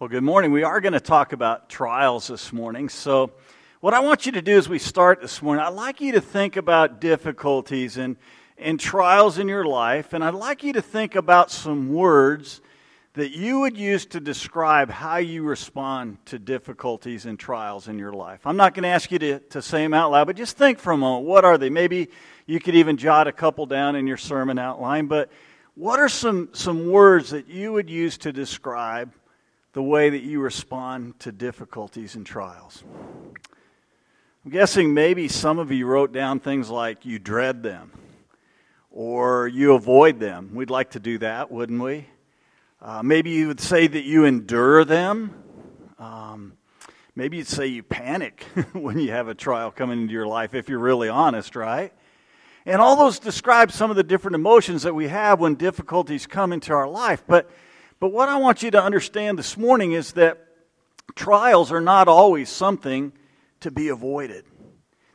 Well, good morning. We are going to talk about trials this morning. So, what I want you to do as we start this morning, I'd like you to think about difficulties and, and trials in your life, and I'd like you to think about some words that you would use to describe how you respond to difficulties and trials in your life. I'm not going to ask you to, to say them out loud, but just think for a moment. What are they? Maybe you could even jot a couple down in your sermon outline, but what are some, some words that you would use to describe the way that you respond to difficulties and trials. I'm guessing maybe some of you wrote down things like you dread them or you avoid them. We'd like to do that, wouldn't we? Uh, maybe you would say that you endure them. Um, maybe you'd say you panic when you have a trial coming into your life, if you're really honest, right? And all those describe some of the different emotions that we have when difficulties come into our life. But but what I want you to understand this morning is that trials are not always something to be avoided.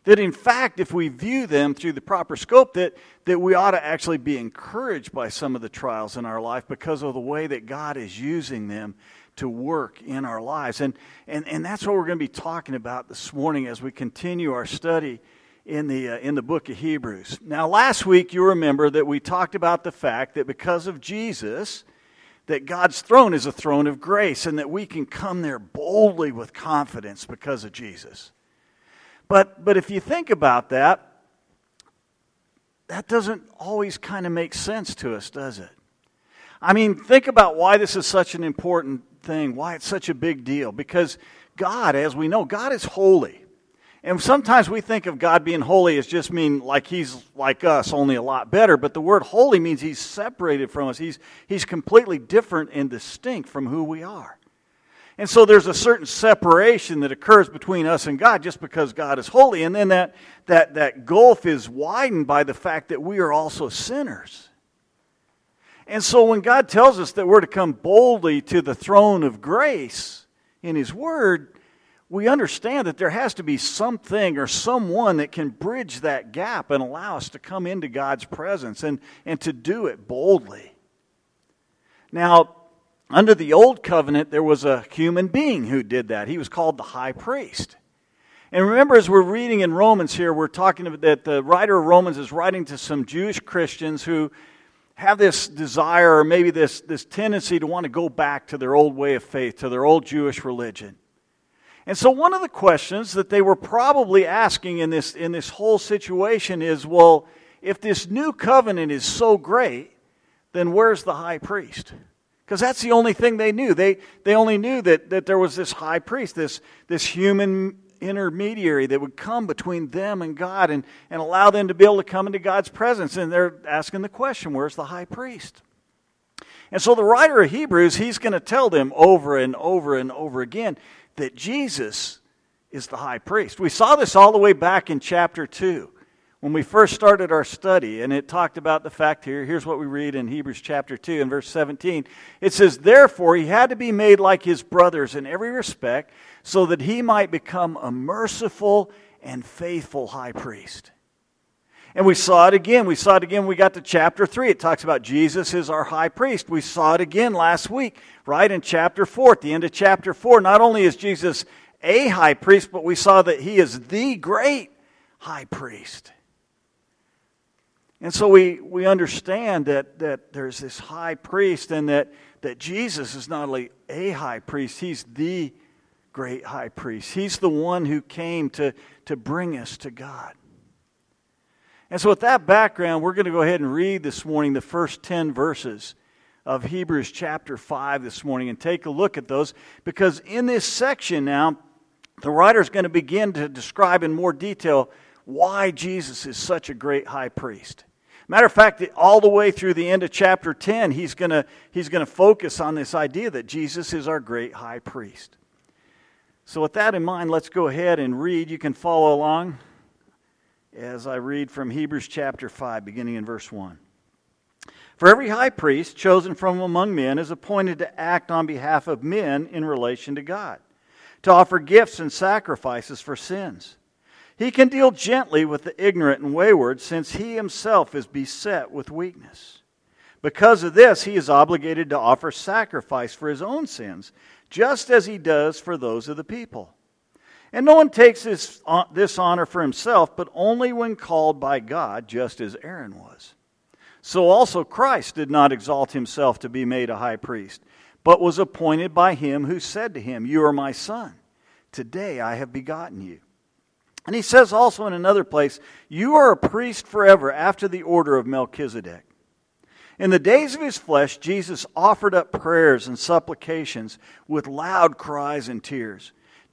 That in fact, if we view them through the proper scope, that, that we ought to actually be encouraged by some of the trials in our life because of the way that God is using them to work in our lives. And, and, and that's what we're going to be talking about this morning as we continue our study in the, uh, in the book of Hebrews. Now, last week, you remember that we talked about the fact that because of Jesus, that God's throne is a throne of grace and that we can come there boldly with confidence because of Jesus. But, but if you think about that, that doesn't always kind of make sense to us, does it? I mean, think about why this is such an important thing, why it's such a big deal. Because God, as we know, God is holy. And sometimes we think of God being holy as just mean like he's like us, only a lot better. But the word holy means he's separated from us. He's, he's completely different and distinct from who we are. And so there's a certain separation that occurs between us and God just because God is holy. And then that, that, that gulf is widened by the fact that we are also sinners. And so when God tells us that we're to come boldly to the throne of grace in His Word, we understand that there has to be something or someone that can bridge that gap and allow us to come into God's presence and, and to do it boldly. Now, under the old covenant, there was a human being who did that. He was called the high priest. And remember, as we're reading in Romans here, we're talking about that the writer of Romans is writing to some Jewish Christians who have this desire or maybe this, this tendency to want to go back to their old way of faith, to their old Jewish religion. And so, one of the questions that they were probably asking in this, in this whole situation is well, if this new covenant is so great, then where's the high priest? Because that's the only thing they knew. They, they only knew that, that there was this high priest, this, this human intermediary that would come between them and God and, and allow them to be able to come into God's presence. And they're asking the question where's the high priest? And so the writer of Hebrews, he's going to tell them over and over and over again that Jesus is the high priest. We saw this all the way back in chapter 2 when we first started our study, and it talked about the fact here. Here's what we read in Hebrews chapter 2 and verse 17. It says, Therefore, he had to be made like his brothers in every respect, so that he might become a merciful and faithful high priest. And we saw it again. We saw it again. We got to chapter 3. It talks about Jesus is our high priest. We saw it again last week, right in chapter 4. At the end of chapter 4, not only is Jesus a high priest, but we saw that he is the great high priest. And so we, we understand that, that there's this high priest and that, that Jesus is not only a high priest, he's the great high priest. He's the one who came to, to bring us to God. And so, with that background, we're going to go ahead and read this morning the first 10 verses of Hebrews chapter 5 this morning and take a look at those because in this section now, the writer is going to begin to describe in more detail why Jesus is such a great high priest. Matter of fact, all the way through the end of chapter 10, he's going to, he's going to focus on this idea that Jesus is our great high priest. So, with that in mind, let's go ahead and read. You can follow along as I read from Hebrews chapter 5, beginning in verse 1. For every high priest chosen from among men is appointed to act on behalf of men in relation to God, to offer gifts and sacrifices for sins. He can deal gently with the ignorant and wayward, since he himself is beset with weakness. Because of this, he is obligated to offer sacrifice for his own sins just as he does for those of the people. And no one takes this, this honor for himself, but only when called by God, just as Aaron was. So also Christ did not exalt himself to be made a high priest, but was appointed by him who said to him, You are my son. Today I have begotten you. And he says also in another place, You are a priest forever after the order of Melchizedek. In the days of his flesh, Jesus offered up prayers and supplications with loud cries and tears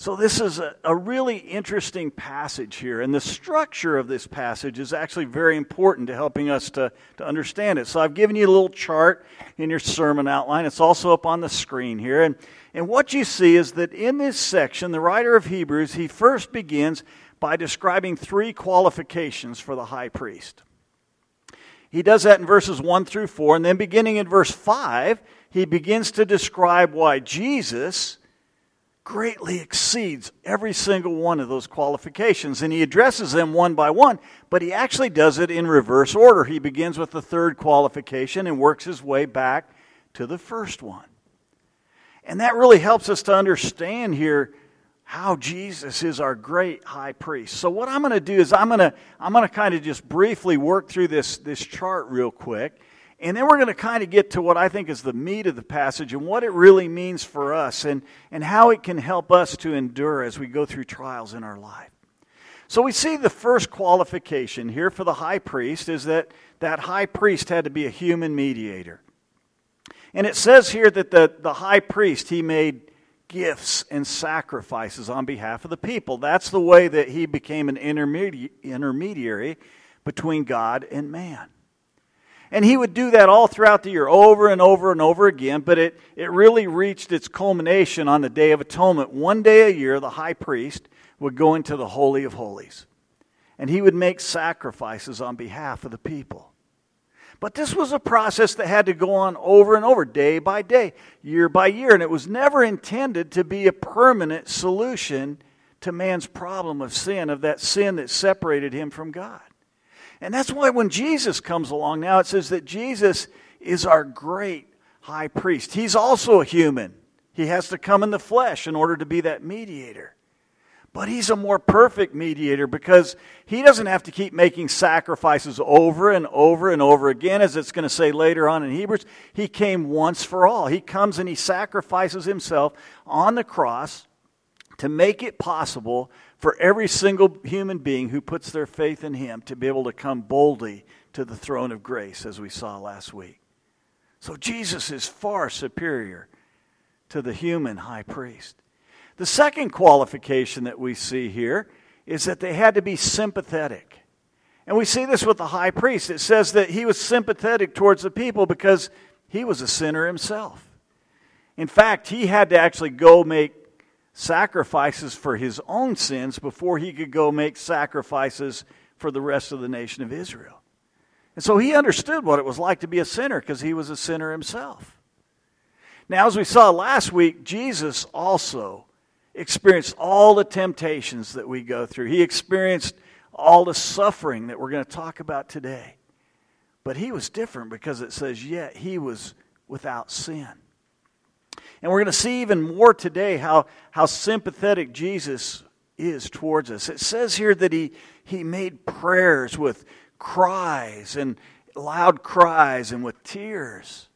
So, this is a, a, really interesting passage here, and the structure of this passage is actually very important to helping us to, to understand it. So, I've given you a little chart in your sermon outline. It's also up on the screen here. And, and what you see is that in this section, the writer of Hebrews, he first begins by describing three qualifications for the high priest. He does that in verses 1 through 4, and then beginning in verse 5, he begins to describe why Jesus greatly exceeds every single one of those qualifications. And he addresses them one by one, but he actually does it in reverse order. He begins with the third qualification and works his way back to the first one. And that really helps us to understand here how Jesus is our great high priest. So what I'm going to do is I'm going to I'm going to kind of just briefly work through this this chart real quick and then we're going to kind of get to what I think is the meat of the passage and what it really means for us and, and how it can help us to endure as we go through trials in our life. So we see the first qualification here for the high priest is that that high priest had to be a human mediator. And it says here that the, the high priest, he made gifts and sacrifices on behalf of the people. That's the way that he became an intermedi- intermediary between God and man. And he would do that all throughout the year, over and over and over again, but it, it really reached its culmination on the Day of Atonement. One day a year, the high priest would go into the Holy of Holies, and he would make sacrifices on behalf of the people. But this was a process that had to go on over and over, day by day, year by year, and it was never intended to be a permanent solution to man's problem of sin, of that sin that separated him from God. And that's why when Jesus comes along now, it says that Jesus is our great high priest. He's also a human. He has to come in the flesh in order to be that mediator. But he's a more perfect mediator because he doesn't have to keep making sacrifices over and over and over again, as it's going to say later on in Hebrews. He came once for all. He comes and he sacrifices himself on the cross to make it possible for every single human being who puts their faith in Him to be able to come boldly to the throne of grace, as we saw last week. So Jesus is far superior to the human high priest. The second qualification that we see here is that they had to be sympathetic. And we see this with the high priest. It says that he was sympathetic towards the people because he was a sinner himself. In fact, he had to actually go make sacrifices for his own sins before he could go make sacrifices for the rest of the nation of Israel. And so he understood what it was like to be a sinner because he was a sinner himself. Now, as we saw last week, Jesus also experienced all the temptations that we go through. He experienced all the suffering that we're going to talk about today. But he was different because it says, yet he was without sin. And we're going to see even more today how, how sympathetic Jesus is towards us. It says here that he, he made prayers with cries and loud cries and with tears.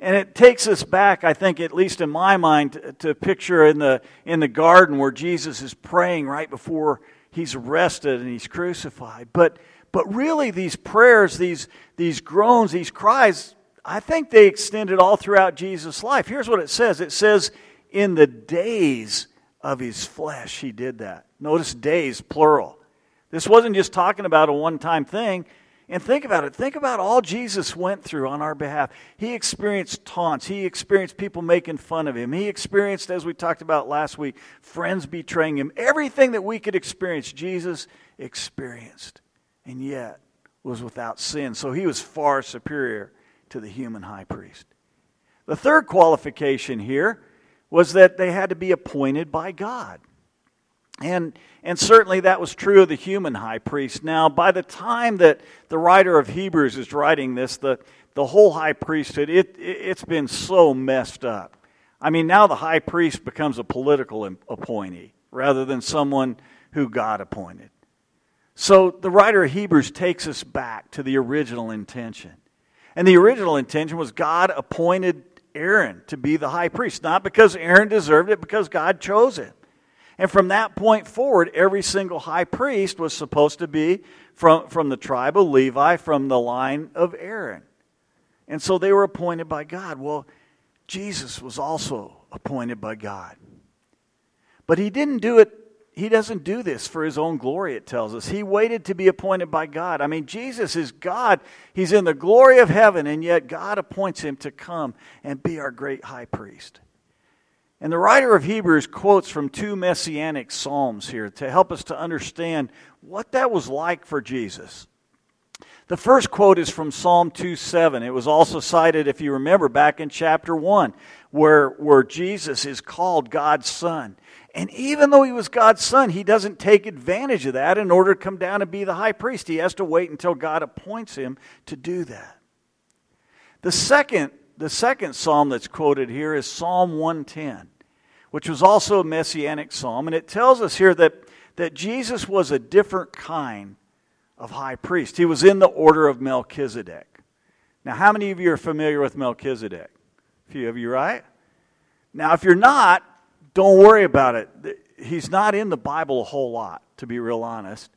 And it takes us back, I think, at least in my mind, to, to picture in the, in the garden where Jesus is praying right before he's arrested and he's crucified. But, but really, these prayers, these, these groans, these cries, I think they extended all throughout Jesus' life. Here's what it says it says, in the days of his flesh, he did that. Notice days, plural. This wasn't just talking about a one time thing. And think about it. Think about all Jesus went through on our behalf. He experienced taunts. He experienced people making fun of him. He experienced, as we talked about last week, friends betraying him. Everything that we could experience, Jesus experienced, and yet was without sin. So he was far superior to the human high priest. The third qualification here was that they had to be appointed by God. And, and certainly that was true of the human high priest. Now, by the time that the writer of Hebrews is writing this, the, the whole high priesthood, it, it, it's been so messed up. I mean, now the high priest becomes a political appointee rather than someone who God appointed. So the writer of Hebrews takes us back to the original intention. And the original intention was God appointed Aaron to be the high priest, not because Aaron deserved it, because God chose it. And from that point forward, every single high priest was supposed to be from, from the tribe of Levi, from the line of Aaron. And so they were appointed by God. Well, Jesus was also appointed by God. But he didn't do it, he doesn't do this for his own glory, it tells us. He waited to be appointed by God. I mean, Jesus is God. He's in the glory of heaven, and yet God appoints him to come and be our great high priest. And the writer of Hebrews quotes from two messianic psalms here to help us to understand what that was like for Jesus. The first quote is from Psalm 2 7. It was also cited, if you remember, back in chapter 1, where, where Jesus is called God's Son. And even though he was God's Son, he doesn't take advantage of that in order to come down and be the high priest. He has to wait until God appoints him to do that. The second, the second psalm that's quoted here is Psalm 110, which was also a messianic psalm. And it tells us here that, that Jesus was a different kind of high priest. He was in the order of Melchizedek. Now, how many of you are familiar with Melchizedek? A few of you, right? Now, if you're not, don't worry about it. He's not in the Bible a whole lot, to be real honest.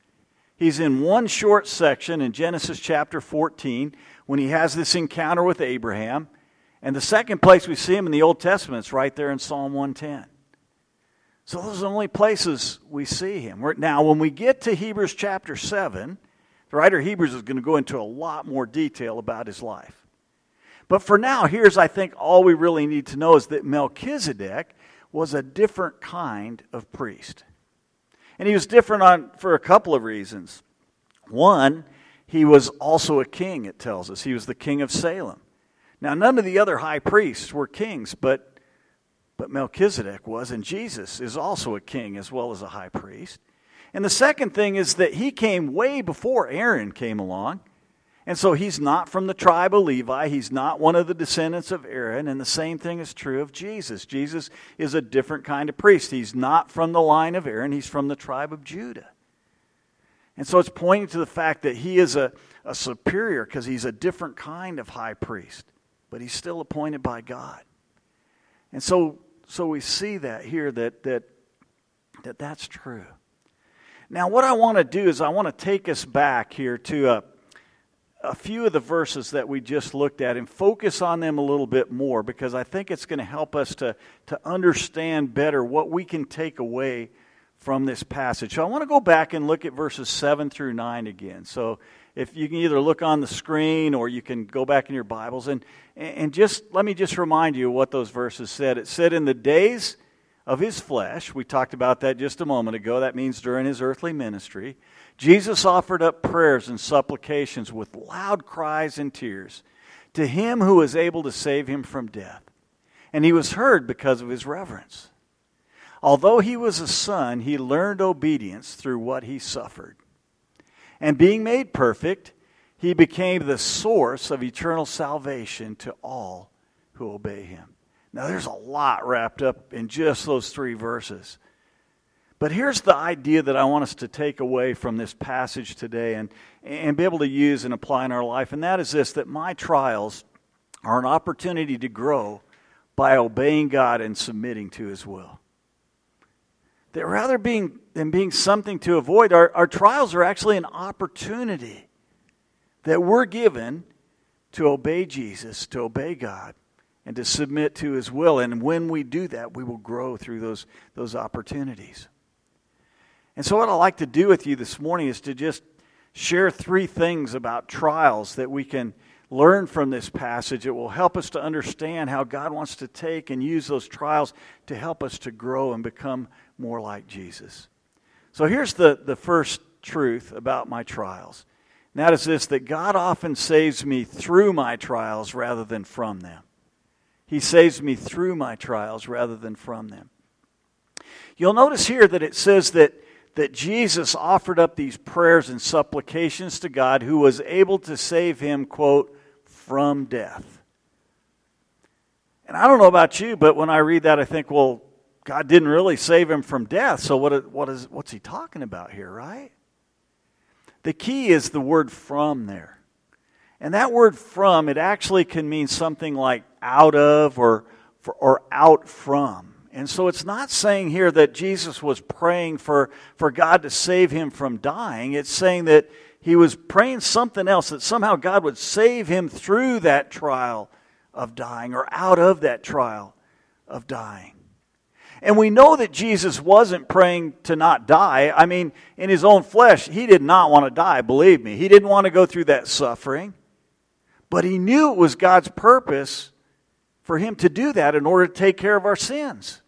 He's in one short section in Genesis chapter 14 when he has this encounter with Abraham. And the second place we see him in the Old Testament is right there in Psalm 110. So those are the only places we see him. Now, when we get to Hebrews chapter 7, the writer of Hebrews is going to go into a lot more detail about his life. But for now, here's, I think, all we really need to know is that Melchizedek was a different kind of priest. And he was different on, for a couple of reasons. One, he was also a king, it tells us. He was the king of Salem. Now, none of the other high priests were kings, but, but Melchizedek was, and Jesus is also a king as well as a high priest. And the second thing is that he came way before Aaron came along. And so he's not from the tribe of Levi. He's not one of the descendants of Aaron. And the same thing is true of Jesus. Jesus is a different kind of priest. He's not from the line of Aaron, he's from the tribe of Judah. And so it's pointing to the fact that he is a, a superior because he's a different kind of high priest, but he's still appointed by God. And so, so we see that here that, that, that that's true. Now, what I want to do is I want to take us back here to a, a few of the verses that we just looked at and focus on them a little bit more because I think it's going to help us to, to understand better what we can take away from this passage. So I want to go back and look at verses 7 through 9 again. So if you can either look on the screen or you can go back in your Bibles and, and just let me just remind you what those verses said. It said, In the days of his flesh. We talked about that just a moment ago. That means during his earthly ministry. Jesus offered up prayers and supplications with loud cries and tears to him who was able to save him from death. And he was heard because of his reverence. Although he was a son, he learned obedience through what he suffered. And being made perfect, he became the source of eternal salvation to all who obey him. Now, there's a lot wrapped up in just those three verses. But here's the idea that I want us to take away from this passage today and, and be able to use and apply in our life, and that is this that my trials are an opportunity to grow by obeying God and submitting to His will. That rather being, than being something to avoid, our, our trials are actually an opportunity that we're given to obey Jesus, to obey God, and to submit to his will. And when we do that, we will grow through those, those opportunities. And so, what I'd like to do with you this morning is to just share three things about trials that we can learn from this passage. It will help us to understand how God wants to take and use those trials to help us to grow and become more like Jesus. So, here's the, the first truth about my trials. And that is this that God often saves me through my trials rather than from them. He saves me through my trials rather than from them. You'll notice here that it says that, that Jesus offered up these prayers and supplications to God who was able to save him, quote, from death. And I don't know about you, but when I read that, I think, well, God didn't really save him from death. So what, what is, what's he talking about here, right? The key is the word from there. And that word from, it actually can mean something like out of or, or out from. And so it's not saying here that Jesus was praying for, for God to save him from dying. It's saying that he was praying something else, that somehow God would save him through that trial of dying or out of that trial of dying. And we know that Jesus wasn't praying to not die. I mean, in his own flesh, he did not want to die, believe me. He didn't want to go through that suffering. But he knew it was God's purpose for him to do that in order to take care of our sins.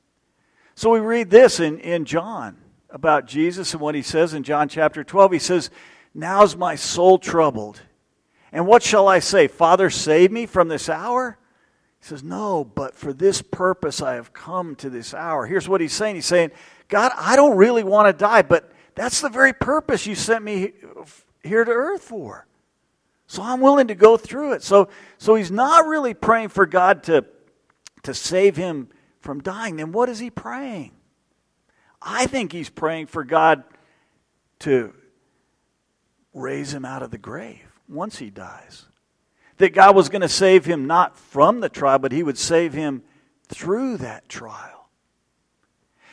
So we read this in, in John about Jesus and what he says in John chapter 12. He says, Now's my soul troubled. And what shall I say? Father, save me from this hour? He says, No, but for this purpose I have come to this hour. Here's what he's saying He's saying, God, I don't really want to die, but that's the very purpose you sent me here to earth for. So I'm willing to go through it. So, so he's not really praying for God to, to save him from dying. Then what is he praying? I think he's praying for God to raise him out of the grave once he dies that God was going to save him not from the trial, but he would save him through that trial.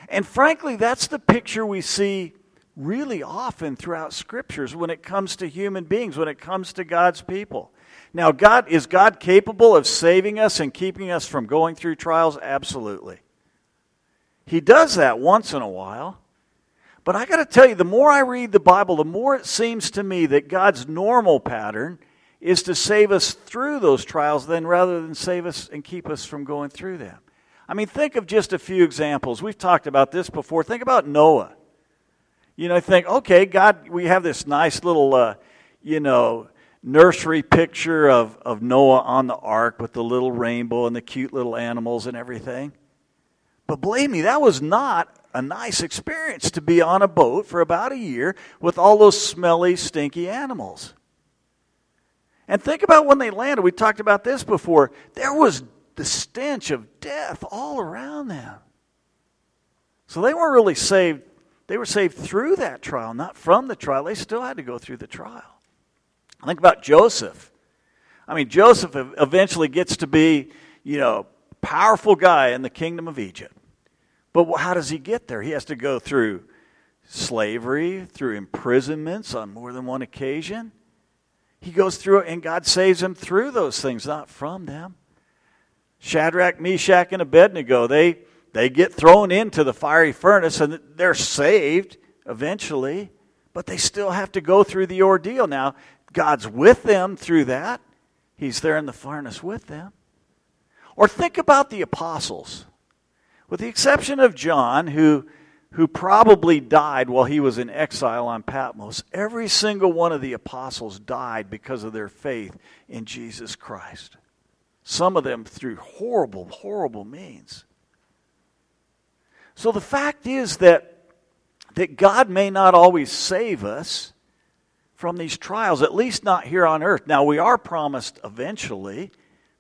And frankly, that's the picture we see really often throughout scriptures when it comes to human beings, when it comes to God's people. Now, God is God capable of saving us and keeping us from going through trials? Absolutely. He does that once in a while. But I got to tell you, the more I read the Bible, the more it seems to me that God's normal pattern is to save us through those trials then rather than save us and keep us from going through them. I mean, think of just a few examples. We've talked about this before. Think about Noah. You know, think, okay, God, we have this nice little, uh, you know, nursery picture of, of Noah on the ark with the little rainbow and the cute little animals and everything. But believe me, that was not a nice experience to be on a boat for about a year with all those smelly, stinky animals. And think about when they landed. We talked about this before. There was the stench of death all around them. So they weren't really saved. They were saved through that trial, not from the trial. They still had to go through the trial. Think about Joseph. I mean, Joseph eventually gets to be, you know, powerful guy in the kingdom of Egypt. But how does he get there? He has to go through slavery, through imprisonments on more than one occasion. He goes through it, and God saves him through those things, not from them. Shadrach, Meshach, and Abednego, they, they get thrown into the fiery furnace and they're saved eventually, but they still have to go through the ordeal. Now, God's with them through that, He's there in the furnace with them. Or think about the apostles. With the exception of John, who who probably died while he was in exile on Patmos, every single one of the apostles died because of their faith in Jesus Christ. Some of them through horrible, horrible means. So the fact is that, that God may not always save us from these trials, at least not here on earth. Now, we are promised eventually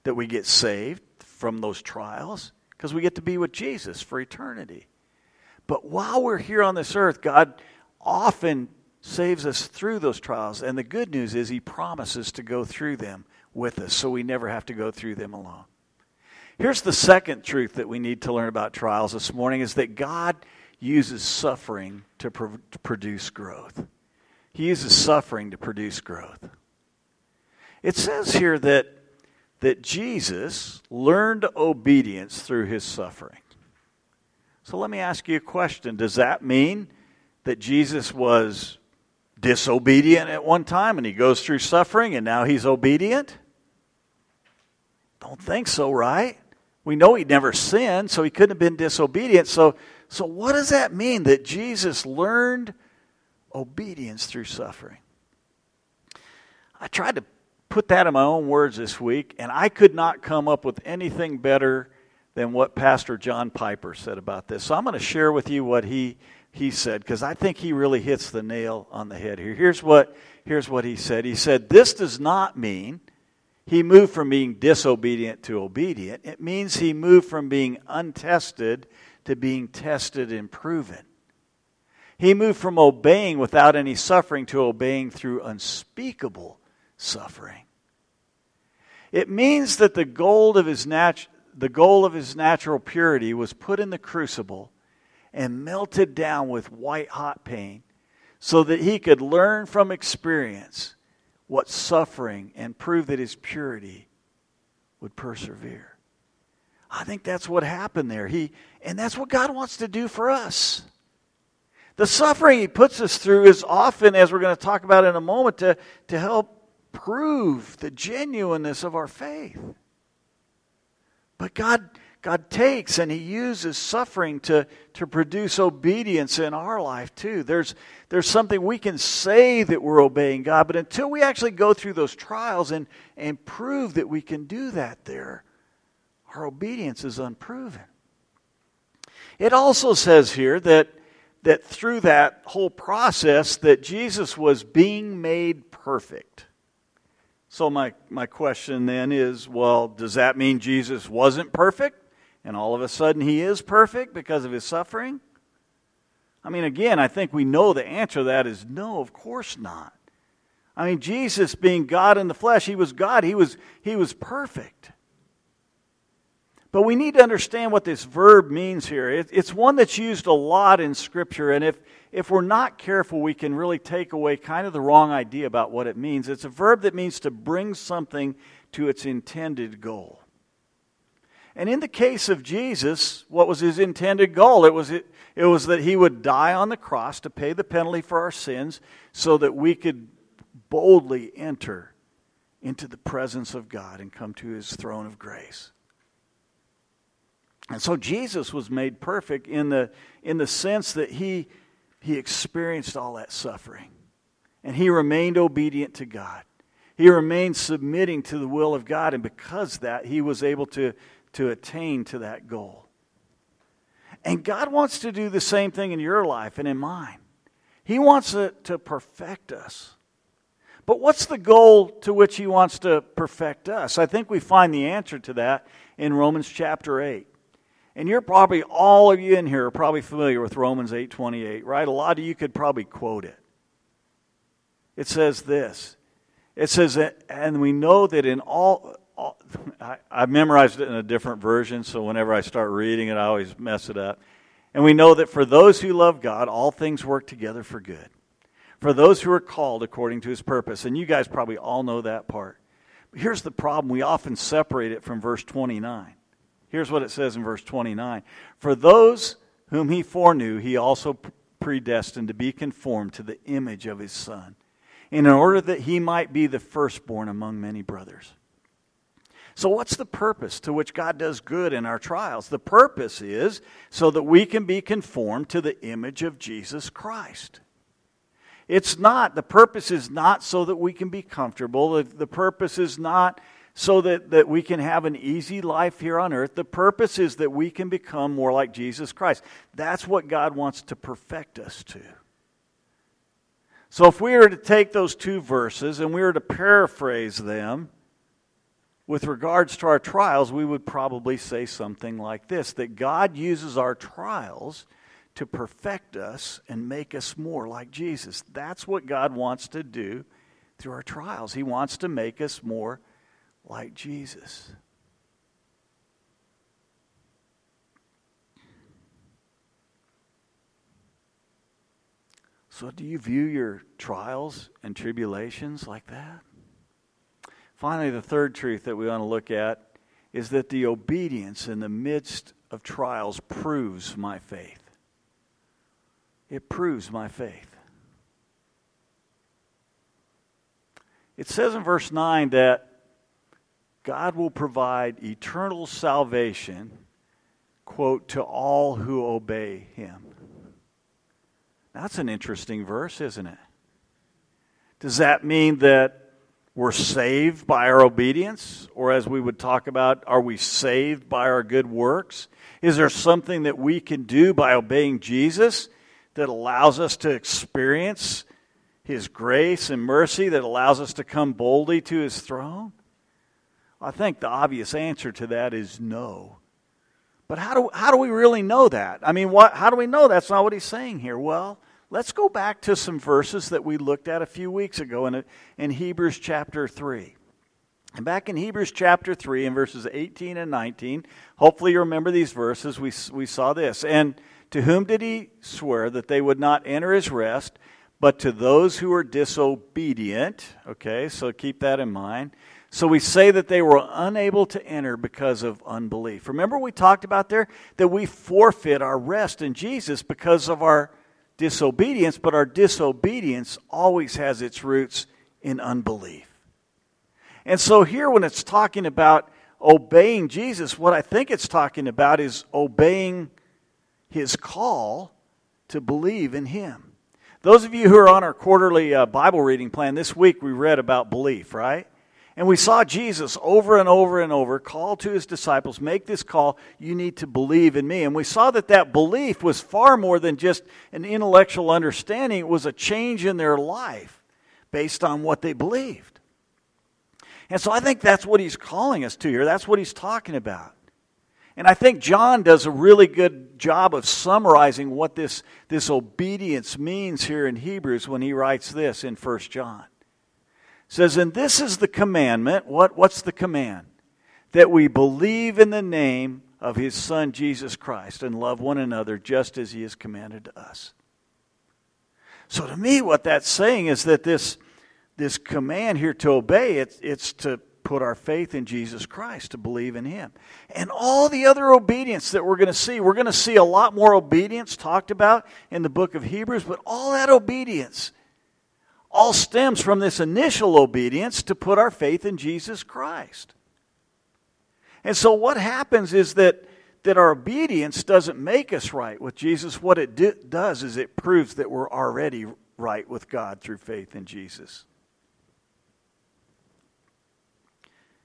that we get saved from those trials because we get to be with Jesus for eternity. But while we're here on this earth, God often saves us through those trials. And the good news is He promises to go through them with us, so we never have to go through them alone. Here's the second truth that we need to learn about trials this morning is that God uses suffering to, pro- to produce growth. He uses suffering to produce growth. It says here that, that Jesus learned obedience through his suffering. So let me ask you a question. Does that mean that Jesus was disobedient at one time and he goes through suffering and now he's obedient? Don't think so, right? We know he never sinned, so he couldn't have been disobedient. So, so what does that mean that Jesus learned obedience through suffering. I tried to put that in my own words this week, and I could not come up with anything better than what Pastor John Piper said about this. So I'm going to share with you what he, he said, because I think he really hits the nail on the head here. Here's what, here's what he said He said, This does not mean he moved from being disobedient to obedient, it means he moved from being untested to being tested and proven. He moved from obeying without any suffering to obeying through unspeakable suffering. It means that the goal of his, nat- the goal of his natural purity was put in the crucible and melted down with white hot pain so that he could learn from experience what suffering and prove that his purity would persevere. I think that's what happened there. He, and that's what God wants to do for us. The suffering he puts us through is often, as we're going to talk about in a moment, to, to help prove the genuineness of our faith. God, God takes and He uses suffering to, to produce obedience in our life too. There's, there's something we can say that we're obeying God, but until we actually go through those trials and, and prove that we can do that there, our obedience is unproven. It also says here that, that through that whole process that Jesus was being made perfect. So my, my question then is, well, does that mean Jesus wasn't perfect? And all of a sudden he is perfect because of his suffering? I mean, again, I think we know the answer to that is no, of course not. I mean, Jesus being God in the flesh, he was God, he was, he was perfect. But we need to understand what this verb means here. It, it's one that's used a lot in Scripture, and if, if we're not careful, we can really take away kind of the wrong idea about what it means. It's a verb that means to bring something to its intended goal. And in the case of Jesus, what was his intended goal? It was, it, it was that he would die on the cross to pay the penalty for our sins so that we could boldly enter into the presence of God and come to his throne of grace. And so Jesus was made perfect in the, in the sense that he, he experienced all that suffering. And he remained obedient to God. He remained submitting to the will of God. And because that, he was able to to attain to that goal. And God wants to do the same thing in your life and in mine. He wants to, to perfect us. But what's the goal to which He wants to perfect us? I think we find the answer to that in Romans chapter 8. And you're probably, all of you in here are probably familiar with Romans 8.28, right? A lot of you could probably quote it. It says this. It says, and we know that in all, I, I memorized it in a different version, so whenever I start reading it, I always mess it up. And we know that for those who love God, all things work together for good. For those who are called according to his purpose. And you guys probably all know that part. But here's the problem we often separate it from verse 29. Here's what it says in verse 29 For those whom he foreknew, he also predestined to be conformed to the image of his Son, in order that he might be the firstborn among many brothers. So, what's the purpose to which God does good in our trials? The purpose is so that we can be conformed to the image of Jesus Christ. It's not, the purpose is not so that we can be comfortable. The, the purpose is not so that, that we can have an easy life here on earth. The purpose is that we can become more like Jesus Christ. That's what God wants to perfect us to. So, if we were to take those two verses and we were to paraphrase them, with regards to our trials, we would probably say something like this that God uses our trials to perfect us and make us more like Jesus. That's what God wants to do through our trials. He wants to make us more like Jesus. So, do you view your trials and tribulations like that? Finally, the third truth that we want to look at is that the obedience in the midst of trials proves my faith. It proves my faith. It says in verse 9 that God will provide eternal salvation, quote, to all who obey him. That's an interesting verse, isn't it? Does that mean that we're saved by our obedience? Or, as we would talk about, are we saved by our good works? Is there something that we can do by obeying Jesus that allows us to experience His grace and mercy, that allows us to come boldly to His throne? I think the obvious answer to that is no. But how do, how do we really know that? I mean, what, how do we know that's not what he's saying here? Well, let's go back to some verses that we looked at a few weeks ago in, in Hebrews chapter 3. And back in Hebrews chapter 3, in verses 18 and 19, hopefully you remember these verses, we, we saw this. And to whom did he swear that they would not enter his rest, but to those who were disobedient? Okay, so keep that in mind. So we say that they were unable to enter because of unbelief. Remember, we talked about there that we forfeit our rest in Jesus because of our disobedience, but our disobedience always has its roots in unbelief. And so here, when it's talking about obeying Jesus, what I think it's talking about is obeying his call to believe in him. Those of you who are on our quarterly uh, Bible reading plan, this week we read about belief, right? And we saw Jesus over and over and over call to his disciples, make this call, you need to believe in me. And we saw that that belief was far more than just an intellectual understanding, it was a change in their life based on what they believed. And so I think that's what he's calling us to here. That's what he's talking about. And I think John does a really good job of summarizing what this, this obedience means here in Hebrews when he writes this in 1 John says, And this is the commandment. What, what's the command? That we believe in the name of his Son, Jesus Christ, and love one another just as he has commanded to us. So, to me, what that's saying is that this, this command here to obey, it's, it's to put our faith in Jesus Christ, to believe in Him. And all the other obedience that we're going to see, we're going to see a lot more obedience talked about in the book of Hebrews, but all that obedience all stems from this initial obedience to put our faith in Jesus Christ. And so what happens is that, that our obedience doesn't make us right with Jesus. What it do, does is it proves that we're already right with God through faith in Jesus.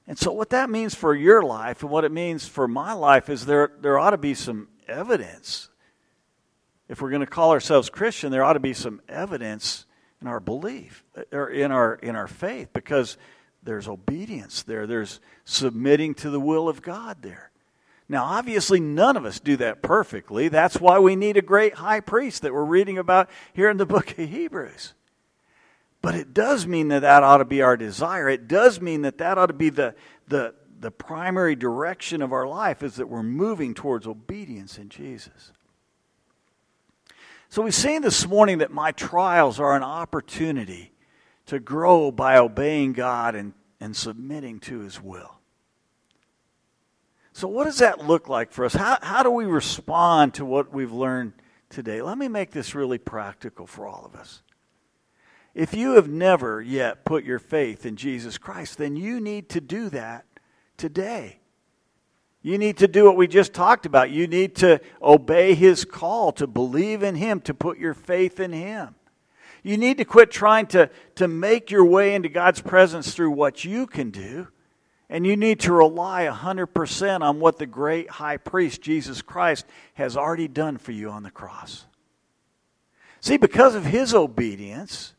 And so, what that means for your life and what it means for my life is there, there ought to be some evidence. If we're going to call ourselves Christian, there ought to be some evidence in our belief uh, or in our in our faith because there's obedience there. There's submitting to the will of god there. Now obviously none of us do that perfectly. That's why we need a great high priest that we're reading about here in the book of hebrews. But it does mean that that ought to be our desire. It does mean that that ought to be the the the primary direction of our life is that we're moving towards obedience in jesus so we've seen this morning that my trials are an opportunity to grow by obeying God and, and submitting to His will. So, what does that look like for us? How, how do we respond to what we've learned today? Let me make this really practical for all of us. If you have never yet put your faith in Jesus Christ, then you need to do that today. You need to do what we just talked about. You need to obey His call, to believe in Him, to put your faith in Him. You need to quit trying to, to make your way into God's presence through what you can do. And you need to rely 100% on what the great high priest, Jesus Christ, has already done for you on the cross. See, because of his obedience,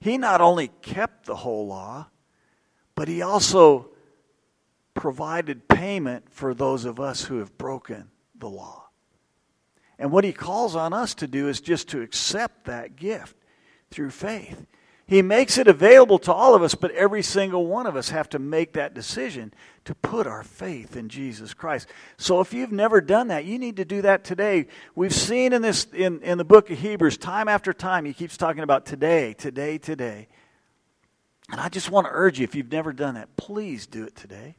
he not only kept the whole law, but he also provided payment for those of us who have broken the law. And what he calls on us to do is just to accept that gift through faith. He makes it available to all of us, but every single one of us have to make that decision to put our faith in Jesus Christ. So if you've never done that, you need to do that today. We've seen in this in, in the book of Hebrews, time after time, he keeps talking about today, today, today. And I just want to urge you, if you've never done that, please do it today.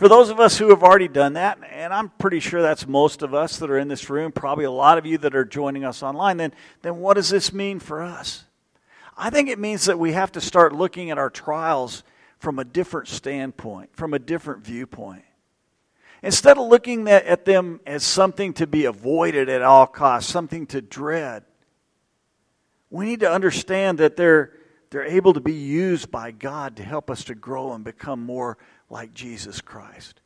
For those of us who have already done that, and I'm pretty sure that's most of us that are in this room, probably a lot of you that are joining us online, then, then what does this mean for us? I think it means that we have to start looking at our trials from a different standpoint, from a different viewpoint. Instead of looking at them as something to be avoided at all costs, something to dread, we need to understand that they're, they're able to be used by God to help us to grow and become more like Jesus Christ.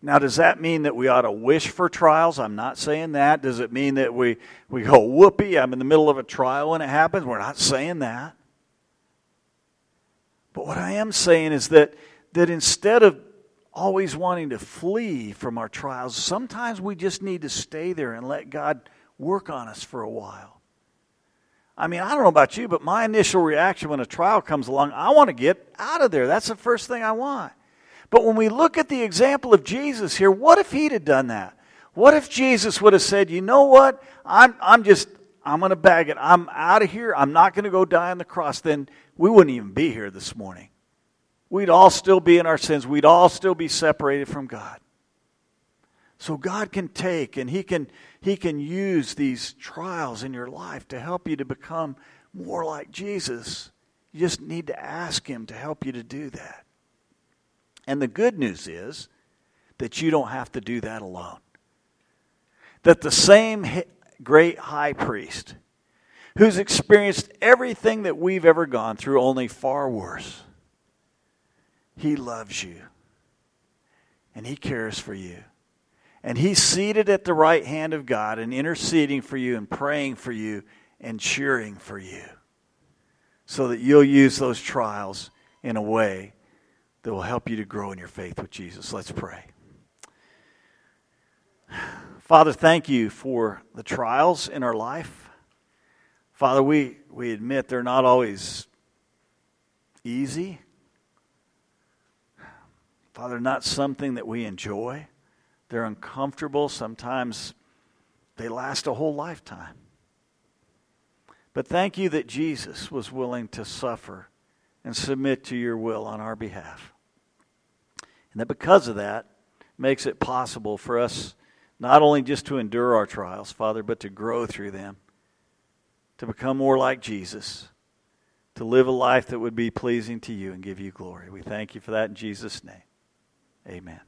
Now, does that mean that we ought to wish for trials? I'm not saying that. Does it mean that we, we go, whoopee, I'm in the middle of a trial when it happens? We're not saying that. But what I am saying is that, that instead of always wanting to flee from our trials, sometimes we just need to stay there and let God work on us for a while. I mean, I don't know about you, but my initial reaction when a trial comes along, I want to get out of there. That's the first thing I want. But when we look at the example of Jesus here, what if he'd have done that? What if Jesus would have said, you know what? I'm, I'm just, I'm going to bag it. I'm out of here. I'm not going to go die on the cross. Then we wouldn't even be here this morning. We'd all still be in our sins. We'd all still be separated from God. So God can take and he can he can use these trials in your life to help you to become more like Jesus. You just need to ask him to help you to do that. And the good news is that you don't have to do that alone. That the same great high priest who's experienced everything that we've ever gone through only far worse he loves you. And He cares for you. And He's seated at the right hand of God and interceding for you and praying for you and cheering for you so that you'll use those trials in a way that will help you to grow in your faith with Jesus. Let's pray. Father, thank you for the trials in our life. Father, we, we admit they're not always easy. Father, not something that we enjoy. They're uncomfortable. Sometimes they last a whole lifetime. But thank you that Jesus was willing to suffer and submit to your will on our behalf. And that because of that, makes it possible for us not only just to endure our trials, Father, but to grow through them, to become more like Jesus, to live a life that would be pleasing to you and give you glory. We thank you for that in Jesus' name. Amen.